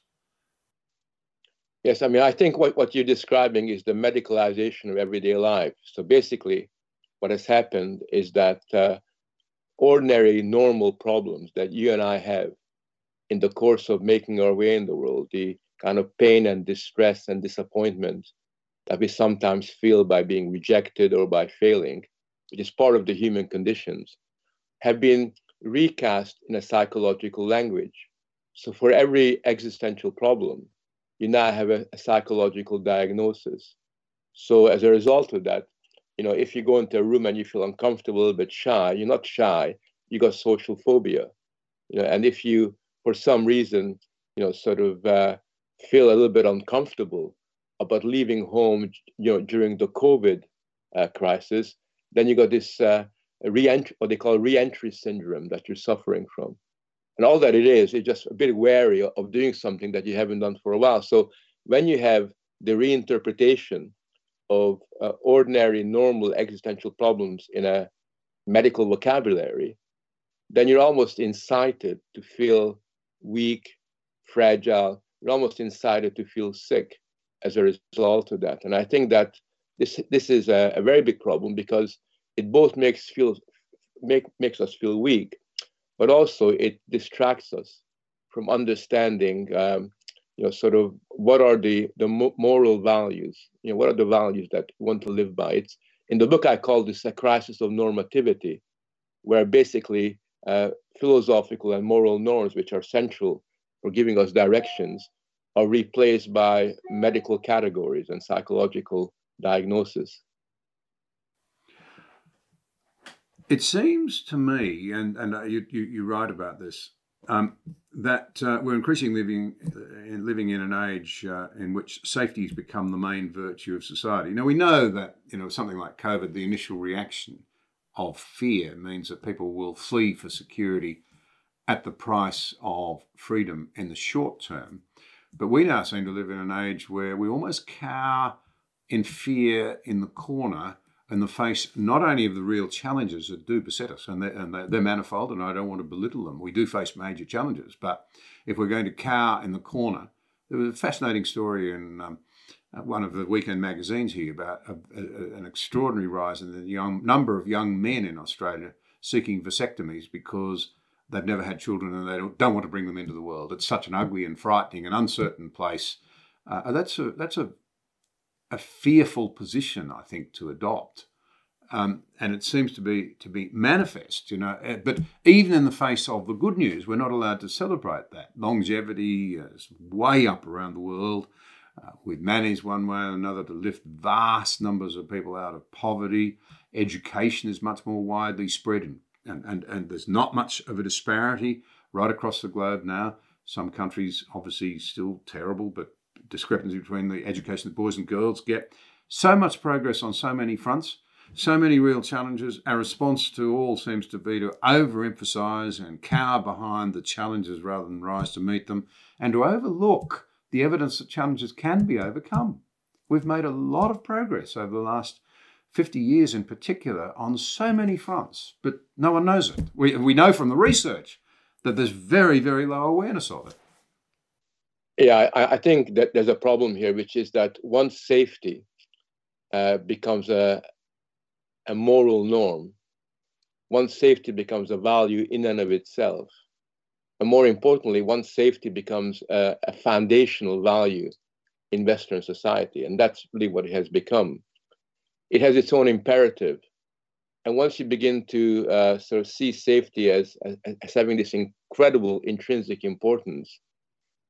Yes, I mean, I think what, what you're describing is the medicalization of everyday life. So basically, what has happened is that uh, ordinary, normal problems that you and I have in the course of making our way in the world, the kind of pain and distress and disappointment that we sometimes feel by being rejected or by failing, which is part of the human conditions, have been recast in a psychological language. So for every existential problem, you now have a, a psychological diagnosis. So as a result of that, you know, if you go into a room and you feel uncomfortable, a little bit shy, you're not shy, you got social phobia. You know, and if you, for some reason, you know, sort of uh, feel a little bit uncomfortable about leaving home, you know, during the COVID uh, crisis, then you got this uh, re-entry, what they call re-entry syndrome that you're suffering from. And all that it is, is just a bit wary of doing something that you haven't done for a while. So when you have the reinterpretation of uh, ordinary, normal existential problems in a medical vocabulary, then you're almost incited to feel weak, fragile. Almost incited to feel sick as a result of that. And I think that this this is a, a very big problem because it both makes feel make makes us feel weak, but also it distracts us from understanding, um, you know, sort of what are the the moral values. You know, what are the values that we want to live by? It's in the book I call this a crisis of normativity, where basically uh, philosophical and moral norms, which are central for giving us directions, are replaced by medical categories and psychological diagnosis. It seems to me, and, and you, you, you write about this, um, that uh, we're increasingly living in, uh, living in an age uh, in which safety has become the main virtue of society. Now we know that you know something like COVID, the initial reaction of fear means that people will flee for security at the price of freedom in the short term. But we now seem to live in an age where we almost cower in fear in the corner in the face not only of the real challenges that do beset us, and they're, and they're, manifold, and I don't want to belittle them. We do face major challenges, but if we're going to cower in the corner, there was a fascinating story in um, one of the weekend magazines here about a, a, an extraordinary rise in the young number of young men in Australia seeking vasectomies because they've never had children and they don't, don't want to bring them into the world. It's such an ugly and frightening and uncertain place. Uh, that's a that's a a fearful position, I think, to adopt. Um, and it seems to be to be manifest, you know. Uh, but even in the face of the good news, we're not allowed to celebrate that. Longevity is way up around the world. Uh, we've managed one way or another to lift vast numbers of people out of poverty. Education is much more widely spread, and, and, and there's not much of a disparity right across the globe now. Some countries, obviously, still terrible, but discrepancy between the education that boys and girls get. So much progress on so many fronts, so many real challenges. Our response to all seems to be to overemphasize and cower behind the challenges rather than rise to meet them, and to overlook the evidence that challenges can be overcome. We've made a lot of progress over the last 50 years in particular on so many fronts, but no one knows it. We, we know from the research that there's very, very low awareness of it. Yeah, I, I, think that there's a problem here, which is that once safety uh, becomes a, a moral norm, once safety becomes a value in and of itself, and more importantly, once safety becomes a, a foundational value in Western society, and that's really what it has become. It has its own imperative. And once you begin to uh, sort of see safety as, as, as having this incredible intrinsic importance,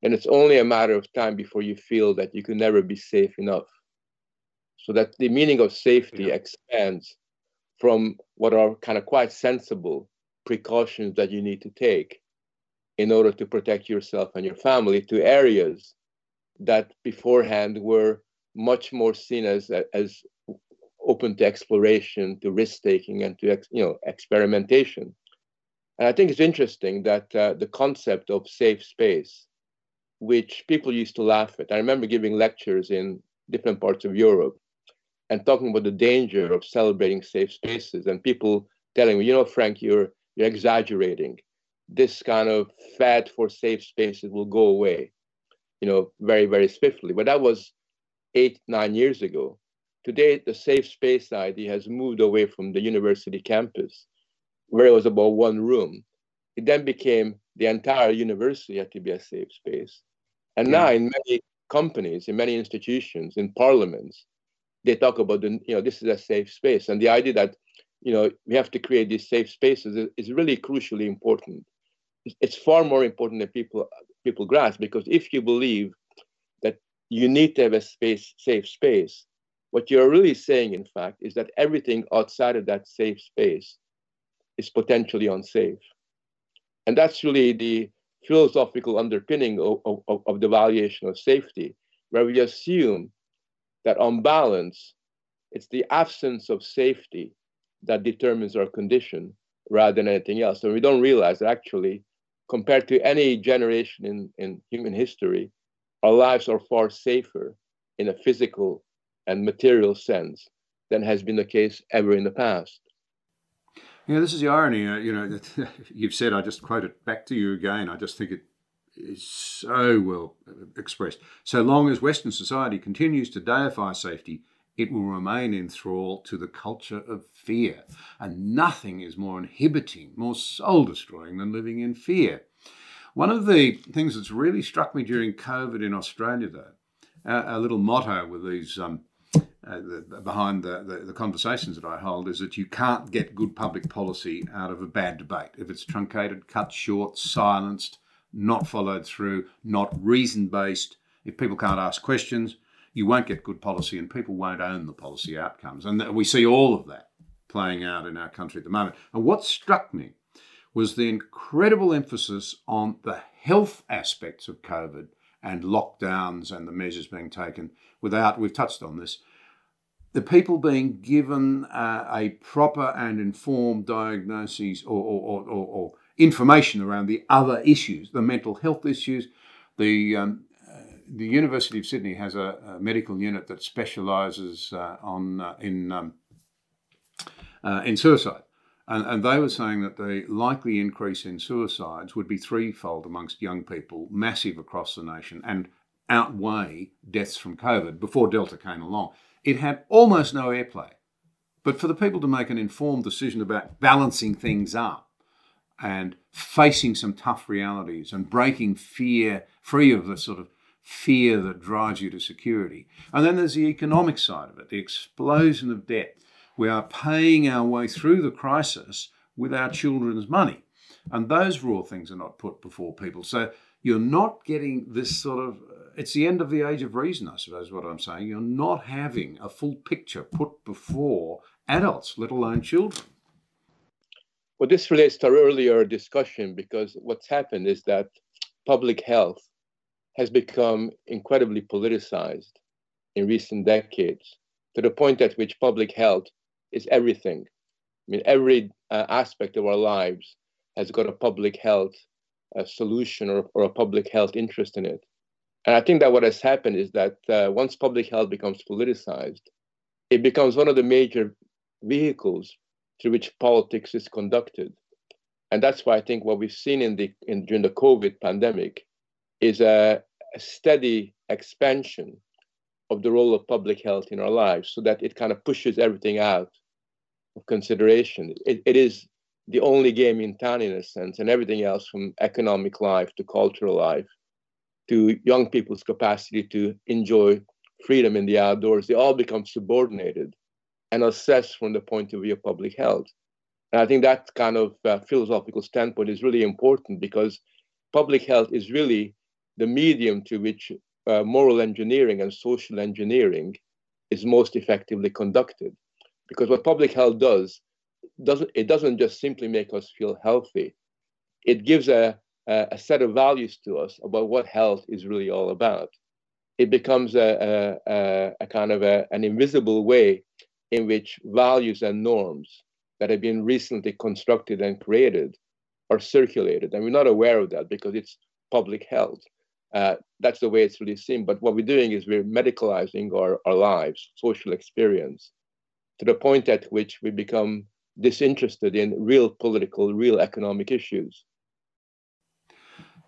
and it's only a matter of time before you feel that you can never be safe enough. So that the meaning of safety yeah. expands from what are kind of quite sensible precautions that you need to take in order to protect yourself and your family to areas that beforehand were much more seen as as open to exploration, to risk taking, and to you know experimentation. And I think it's interesting that uh, the concept of safe space which people used to laugh at. I remember giving lectures in different parts of Europe and talking about the danger of celebrating safe spaces, and people telling me, you know, Frank, you're you're exaggerating. This kind of fad for safe spaces will go away, you know, very very swiftly. But that was eight nine years ago. Today, the safe space idea has moved away from the university campus, where it was about one room. It then became the entire university had to be a safe space. And yeah. now in many companies, in many institutions, in parliaments, they talk about the, you know, this is a safe space. And the idea that, you know, we have to create these safe spaces is really crucially important. It's far more important than people people grasp because if you believe that you need to have a space, safe space, what you're really saying, in fact, is that everything outside of that safe space is potentially unsafe. And that's really the philosophical underpinning of, of, of the valuation of safety, where we assume that on balance, it's the absence of safety that determines our condition rather than anything else. And we don't realize that actually, compared to any generation in, in human history, our lives are far safer in a physical and material sense than has been the case ever in the past. Yeah, this is the irony. Uh, you know, that you've said. I just quote it back to you again. I just think it is so well expressed. So long as Western society continues to deify safety, it will remain in thrall to the culture of fear. And nothing is more inhibiting, more soul destroying than living in fear. One of the things that's really struck me during COVID in Australia, though, a little motto with these um, uh, the, behind the, the, the, conversations that I hold is that you can't get good public policy out of a bad debate. If it's truncated, cut short, silenced, not followed through, not reason based, if people can't ask questions, you won't get good policy and people won't own the policy outcomes. And we see all of that playing out in our country at the moment. And what struck me was the incredible emphasis on the health aspects of COVID and lockdowns and the measures being taken without, we've touched on this, the people being given uh, a proper and informed diagnosis or, or, or, or, information around the other issues, the mental health issues. The, um, uh, the University of Sydney has a, a medical unit that specialises uh, on uh, in um, uh, in suicide. And, and, they were saying that the likely increase in suicides would be threefold amongst young people, massive across the nation, and outweigh deaths from COVID before Delta came along. It had almost no airplay. But for the people to make an informed decision about balancing things up and facing some tough realities and breaking fear free of the sort of fear that drives you to security. And then there's the economic side of it, the explosion of debt. We are paying our way through the crisis with our children's money. And those raw things are not put before people. So you're not getting this sort of it's the end of the age of reason, I suppose, is what I'm saying. You're not having a full picture put before adults, let alone children. Well, this relates to our earlier discussion because what's happened is that public health has become incredibly politicized in recent decades to the point at which public health is everything. I mean, every uh, aspect of our lives has got a public health uh, solution or, or a public health interest in it. And I think that what has happened is that uh, once public health becomes politicized, it becomes one of the major vehicles through which politics is conducted. And that's why I think what we've seen in the in, during the COVID pandemic is a, a steady expansion of the role of public health in our lives, so that it kind of pushes everything out of consideration. It, it is the only game in town in a sense, and everything else from economic life to cultural life to young people's capacity to enjoy freedom in the outdoors, they all become subordinated and assessed from the point of view of public health. And I think that kind of uh, philosophical standpoint is really important because public health is really the medium to which uh, moral engineering and social engineering is most effectively conducted. Because what public health does, doesn't it doesn't just simply make us feel healthy. It gives a a set of values to us about what health is really all about. It becomes a, a, a kind of a, an invisible way in which values and norms that have been recently constructed and created are circulated. And we're not aware of that because it's public health. Uh, that's the way it's really seen. But what we're doing is we're medicalizing our, our lives, social experience, to the point at which we become disinterested in real political, real economic issues.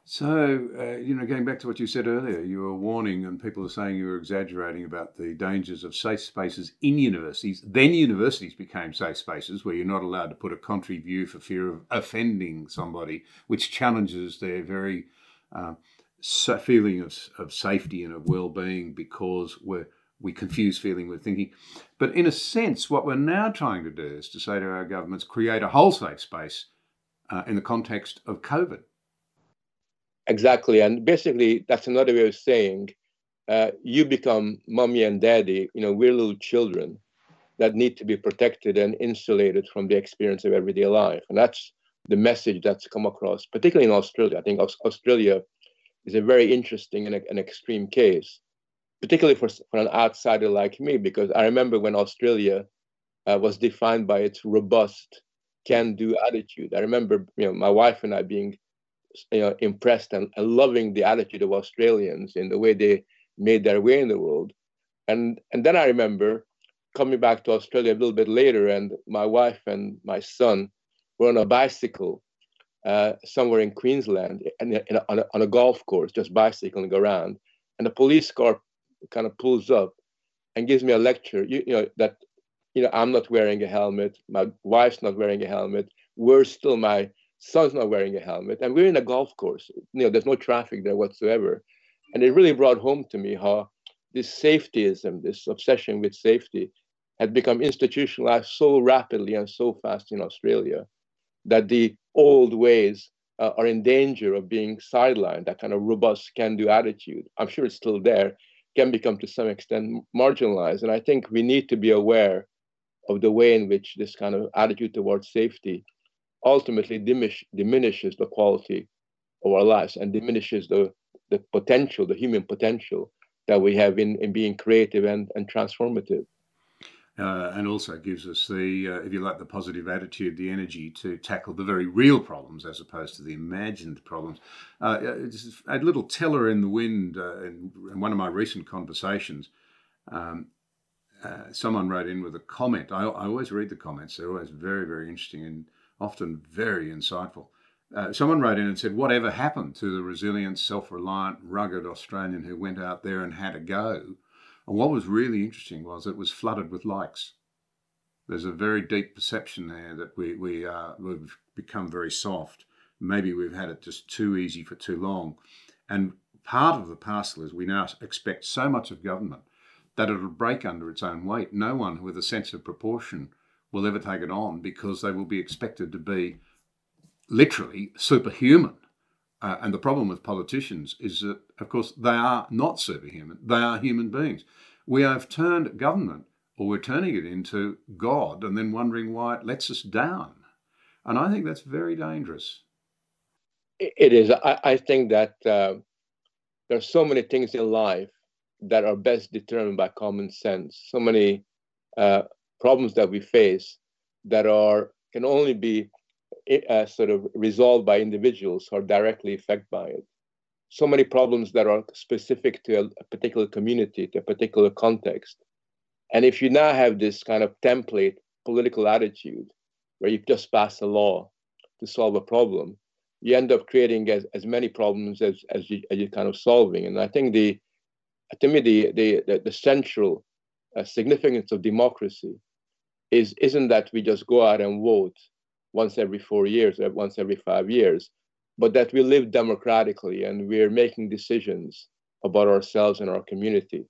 So, uh, you know, going back to what you said earlier, you were warning, and people are saying you were exaggerating about the dangers of safe spaces in universities. Then universities became safe spaces where you're not allowed to put a contrary view for fear of offending somebody, which challenges their very uh, feeling of, of safety and of well being because we're we confuse feeling with thinking. But in a sense, what we're now trying to do is to say to our governments, create a whole safe space uh, in the context of COVID. Exactly. And basically, that's another way of saying uh, you become mommy and daddy, you know, we're little children that need to be protected and insulated from the experience of everyday life. And that's the message that's come across, particularly in Australia. I think Australia is a very interesting and an extreme case, particularly for, for an outsider like me, because I remember when Australia uh, was defined by its robust can-do attitude. I remember, you know, my wife and I being you know, impressed and, and loving the attitude of Australians in the way they made their way in the world. And and then I remember coming back to Australia a little bit later, and my wife and my son were on a bicycle uh, somewhere in Queensland in, in a, on, a, on, a, golf course, just bicycling around. And a police car kind of pulls up and gives me a lecture. You, you know that you know I'm not wearing a helmet, my wife's not wearing a helmet. We're still my son's not wearing a helmet, and we're in a golf course. You know, there's no traffic there whatsoever, and it really brought home to me how this safetyism, this obsession with safety, had become institutionalized so rapidly and so fast in Australia that the old ways uh, are in danger of being sidelined. That kind of robust can-do attitude, I'm sure it's still there, can become to some extent marginalized. And I think we need to be aware of the way in which this kind of attitude towards safety ultimately diminish, diminishes the quality of our lives and diminishes the, the potential, the human potential that we have in, in being creative and, and transformative. Uh, and also gives us the, uh, if you like, the positive attitude, the energy to tackle the very real problems as opposed to the imagined problems. Uh, a little teller in the wind uh, in, in, one of my recent conversations. Um, uh, someone wrote in with a comment. I, I, always read the comments; they're always very, very interesting. And often very insightful. Uh, someone wrote in and said, Whatever happened to the resilient, self reliant, rugged Australian who went out there and had a go? And what was really interesting was it was flooded with likes. There's a very deep perception there that we, we, uh, we've become very soft. Maybe we've had it just too easy for too long. And part of the parcel is we now expect so much of government that it'll break under its own weight. No one with a sense of proportion will ever take it on because they will be expected to be literally superhuman. Uh, and the problem with politicians is that, of course, they are not superhuman, they are human beings. We have turned government, or we're turning it into God, and then wondering why it lets us down. And I think that's very dangerous. It is. I, I think that uh, there are so many things in life that are best determined by common sense. So many uh, problems that we face that are can only be uh, sort of resolved by individuals are directly affected by it. So many problems that are specific to a, a particular community, to a particular context. And if you now have this kind of template political attitude where you just pass a law to solve a problem, you end up creating as, as many problems as, as, you, as you're kind of solving. And I think the, to me, the, the, the, the central uh, significance of democracy is isn't that we just go out and vote once every four years or once every five years, but that we live democratically and we're making decisions about ourselves and our community.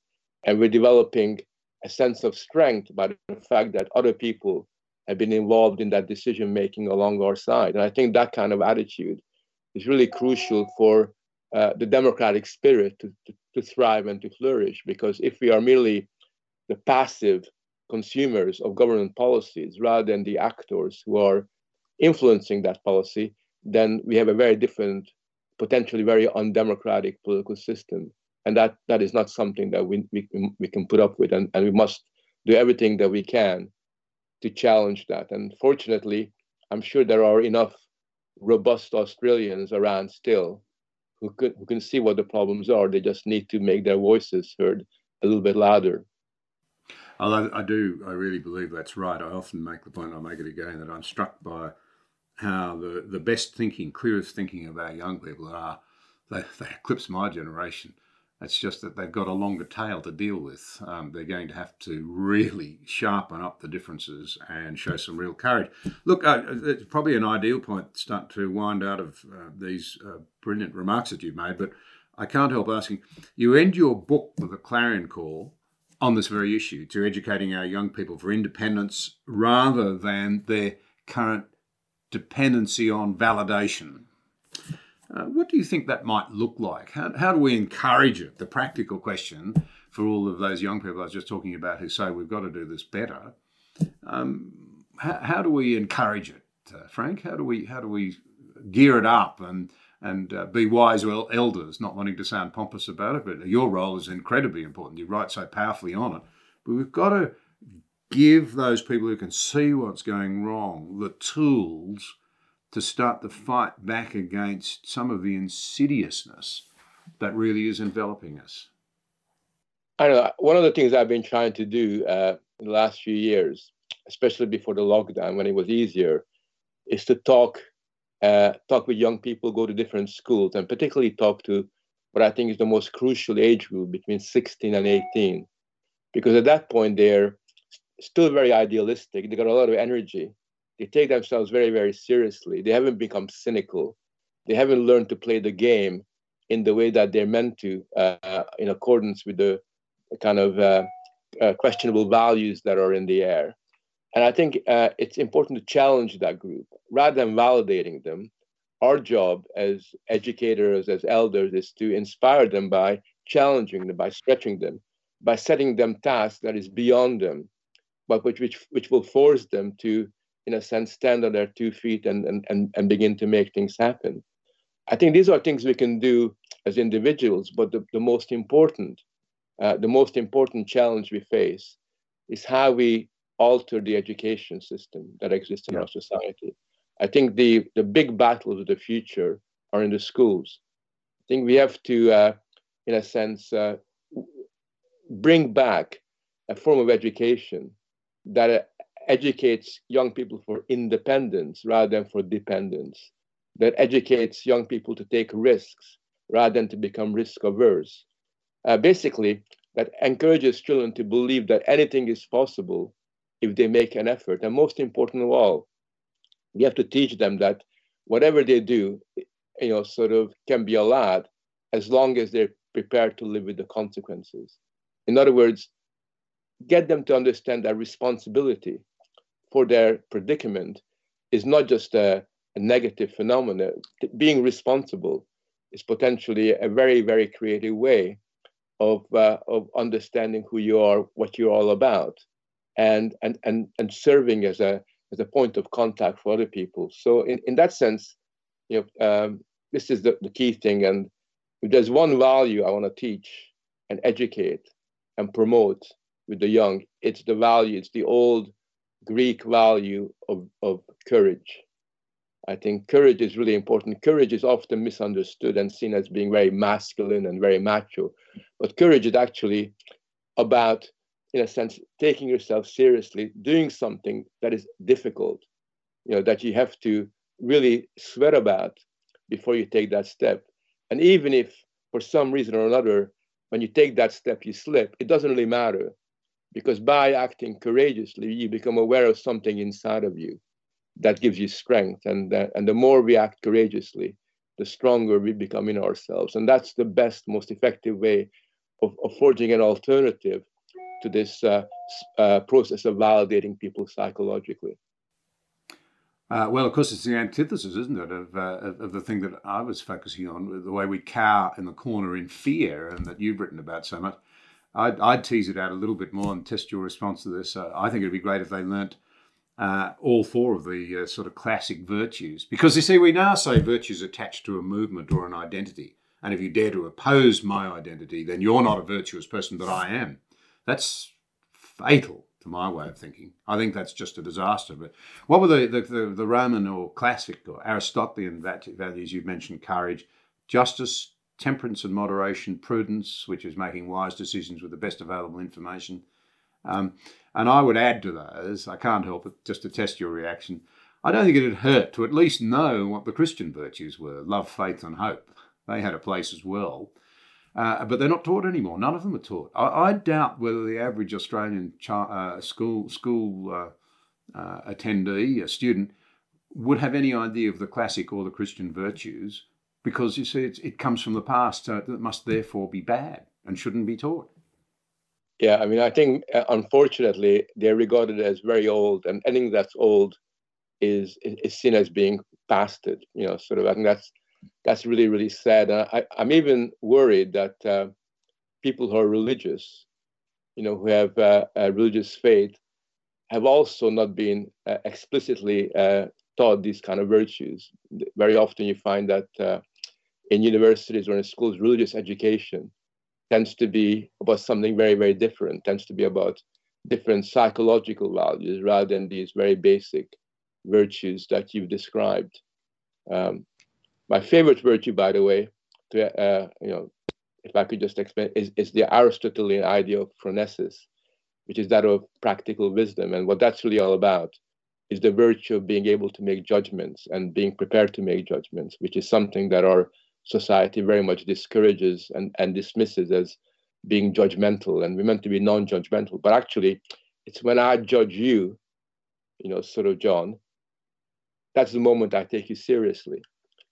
And we're developing a sense of strength by the fact that other people have been involved in that decision making along our side. And I think that kind of attitude is really crucial for uh, the democratic spirit to, to, to thrive and to flourish. Because if we are merely the passive consumers of government policies rather than the actors who are influencing that policy, then we have a very different, potentially very undemocratic political system. And that, that is not something that we, we, we can put up with. And, and we must do everything that we can to challenge that. And fortunately, I'm sure there are enough robust Australians around still who, could, who can see what the problems are. They just need to make their voices heard a little bit louder. I, I do, I really believe that's right. I often make the point, I'll make it again, that I'm struck by how the, the best thinking, clearest thinking of our young people are they, they eclipse my generation. It's just that they've got a longer tail to deal with. Um, they're going to have to really sharpen up the differences and show some real courage. Look, uh, it's probably an ideal point to start to wind out of uh, these uh, brilliant remarks that you've made, but I can't help asking. You end your book with a clarion call on this very issue to educating our young people for independence rather than their current dependency on validation. Uh, what do you think that might look like? How, how do we encourage it? The practical question for all of those young people I was just talking about who say we've got to do this better. Um, how, how, do we encourage it, uh, Frank? How do we how do we gear it up and and uh, be wise well, elders, not wanting to sound pompous about it, but your role is incredibly important. You write so powerfully on it, but we've got to give those people who can see what's going wrong the tools to start the fight back against some of the insidiousness that really is enveloping us? I know one of the things I've been trying to do uh, in the last few years, especially before the lockdown when it was easier, is to talk uh, talk with young people, go to different schools, and particularly talk to what I think is the most crucial age group between 16 and 18, because at that point they're still very idealistic. They got a lot of energy, they take themselves very, very seriously. They haven't become cynical. They haven't learned to play the game in the way that they're meant to, uh, in accordance with the kind of uh, uh, questionable values that are in the air. And I think uh, it's important to challenge that group rather than validating them. Our job as educators, as elders, is to inspire them by challenging them, by stretching them, by setting them tasks that is beyond them, but which, which, which will force them to in a sense, stand on their two feet and, and, and, and begin to make things happen. I think these are things we can do as individuals, but the, the most important, uh, the most important challenge we face is how we alter the education system that exists in yeah. our society. I think the, the big battles of the future are in the schools. I think we have to, uh, in a sense, uh, bring back a form of education that educates young people for independence rather than for dependence, that educates young people to take risks rather than to become risk averse. Uh, basically, that encourages children to believe that anything is possible if they make an effort. And most important of all, we have to teach them that whatever they do, you know, sort of can be allowed as long as they're prepared to live with the consequences. In other words, get them to understand that responsibility for their predicament is not just a, a negative phenomenon. Being responsible is potentially a very, very creative way of, uh, of understanding who you are, what you're all about, and, and, and, and serving as a, as a point of contact for other people. So, in, in that sense, you know, um, this is the, the key thing. And if there's one value I want to teach and educate and promote with the young, it's the value, it's the old Greek value of, of courage. I think courage is really important. Courage is often misunderstood and seen as being very masculine and very macho. But courage is actually about, in a sense, taking yourself seriously, doing something that is difficult, you know, that you have to really sweat about before you take that step. And even if for some reason or another, when you take that step, you slip, it doesn't really matter because by acting courageously, you become aware of something inside of you that gives you strength. And, uh, and the more we act courageously, the stronger we become in ourselves. And that's the best, most effective way of, of forging an alternative to this uh, uh, process of validating people psychologically. Uh, well, of course, it's the antithesis, isn't it, of, uh, of the thing that I was focusing on, the way we cower in the corner in fear, and that you've written about so much. I'd, I'd, tease it out a little bit more and test your response to this. Uh, I think it'd be great if they learnt uh, all four of the sort of classic virtues. Because you see, we now say virtues attached to a movement or an identity. And if you dare to oppose my identity, then you're not a virtuous person, but I am. That's fatal to my way of thinking. I think that's just a disaster. But what were the, the, the, the Roman or classic or Aristotelian values you mentioned? Courage, justice, temperance and moderation, prudence, which is making wise decisions with the best available information. Um, and I would add to those, I can't help it, just to test your reaction. I don't think it'd hurt to at least know what the Christian virtues were love, faith, and hope. They had a place as well. Uh, but they're not taught anymore. None of them are taught. I, I doubt whether the average Australian uh, school school uh, uh, attendee, a student, would have any idea of the classic or the Christian virtues because you see, it comes from the past, so it must therefore be bad and shouldn't be taught. Yeah, I mean, I think uh, unfortunately they're regarded as very old, and anything that's old is is seen as being bastard. You know, sort of. I think that's that's really really sad. I, I'm even worried that uh, people who are religious, you know, who have uh, a religious faith, have also not been uh, explicitly uh, taught these kind of virtues. Very often, you find that uh, in universities or in schools, religious education tends to be about something very, very different, tends to be about different psychological values rather than these very basic virtues that you've described. Um, my favorite virtue, by the way, to, uh, you know, if I could just explain, is, is the Aristotelian idea of phronesis, which is that of practical wisdom. And what that's really all about is the virtue of being able to make judgments and being prepared to make judgments, which is something that our society very much discourages and, and dismisses as being judgmental. And we're meant to be non-judgmental. But actually it's when i judge you you know sort of john that's the moment i take you seriously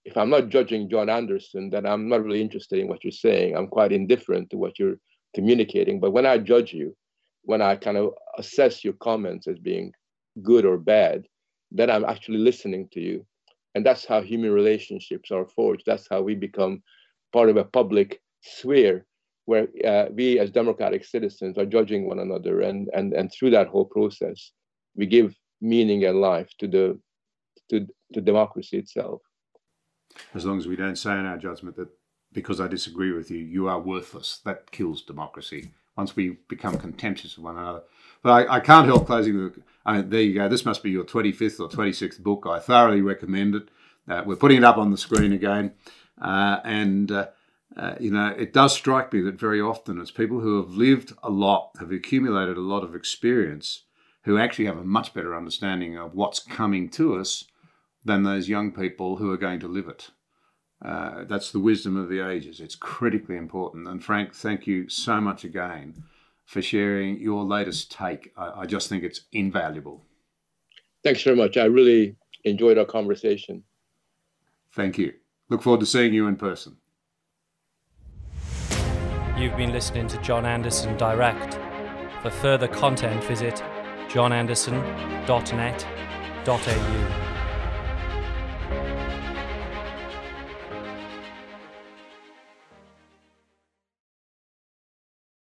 if i'm not judging john anderson then i'm not really interested in what you're saying i'm quite indifferent to what you're communicating but when i judge you when i kind of assess your comments as being good or bad then i'm actually listening to you and that's how human relationships are forged. That's how we become part of a public sphere where uh, we as democratic citizens are judging one another. And, and, and through that whole process, we give meaning and life to the to, to democracy itself. As long as we don't say in our judgment that because I disagree with you, you are worthless, that kills democracy. Once we become contemptuous of one another. But I, I can't help closing with I mean, there you go. This must be your 25th or 26th book. I thoroughly recommend it. Uh, we're putting it up on the screen again. Uh, and, uh, uh, you know, it does strike me that very often it's people who have lived a lot, have accumulated a lot of experience, who actually have a much better understanding of what's coming to us than those young people who are going to live it. Uh, that's the wisdom of the ages. It's critically important. And Frank, thank you so much again for sharing your latest take. I, I just think it's invaluable. Thanks very much. I really enjoyed our conversation. Thank you. Look forward to seeing you in person. You've been listening to John Anderson Direct. For further content, visit johnanderson.net.au.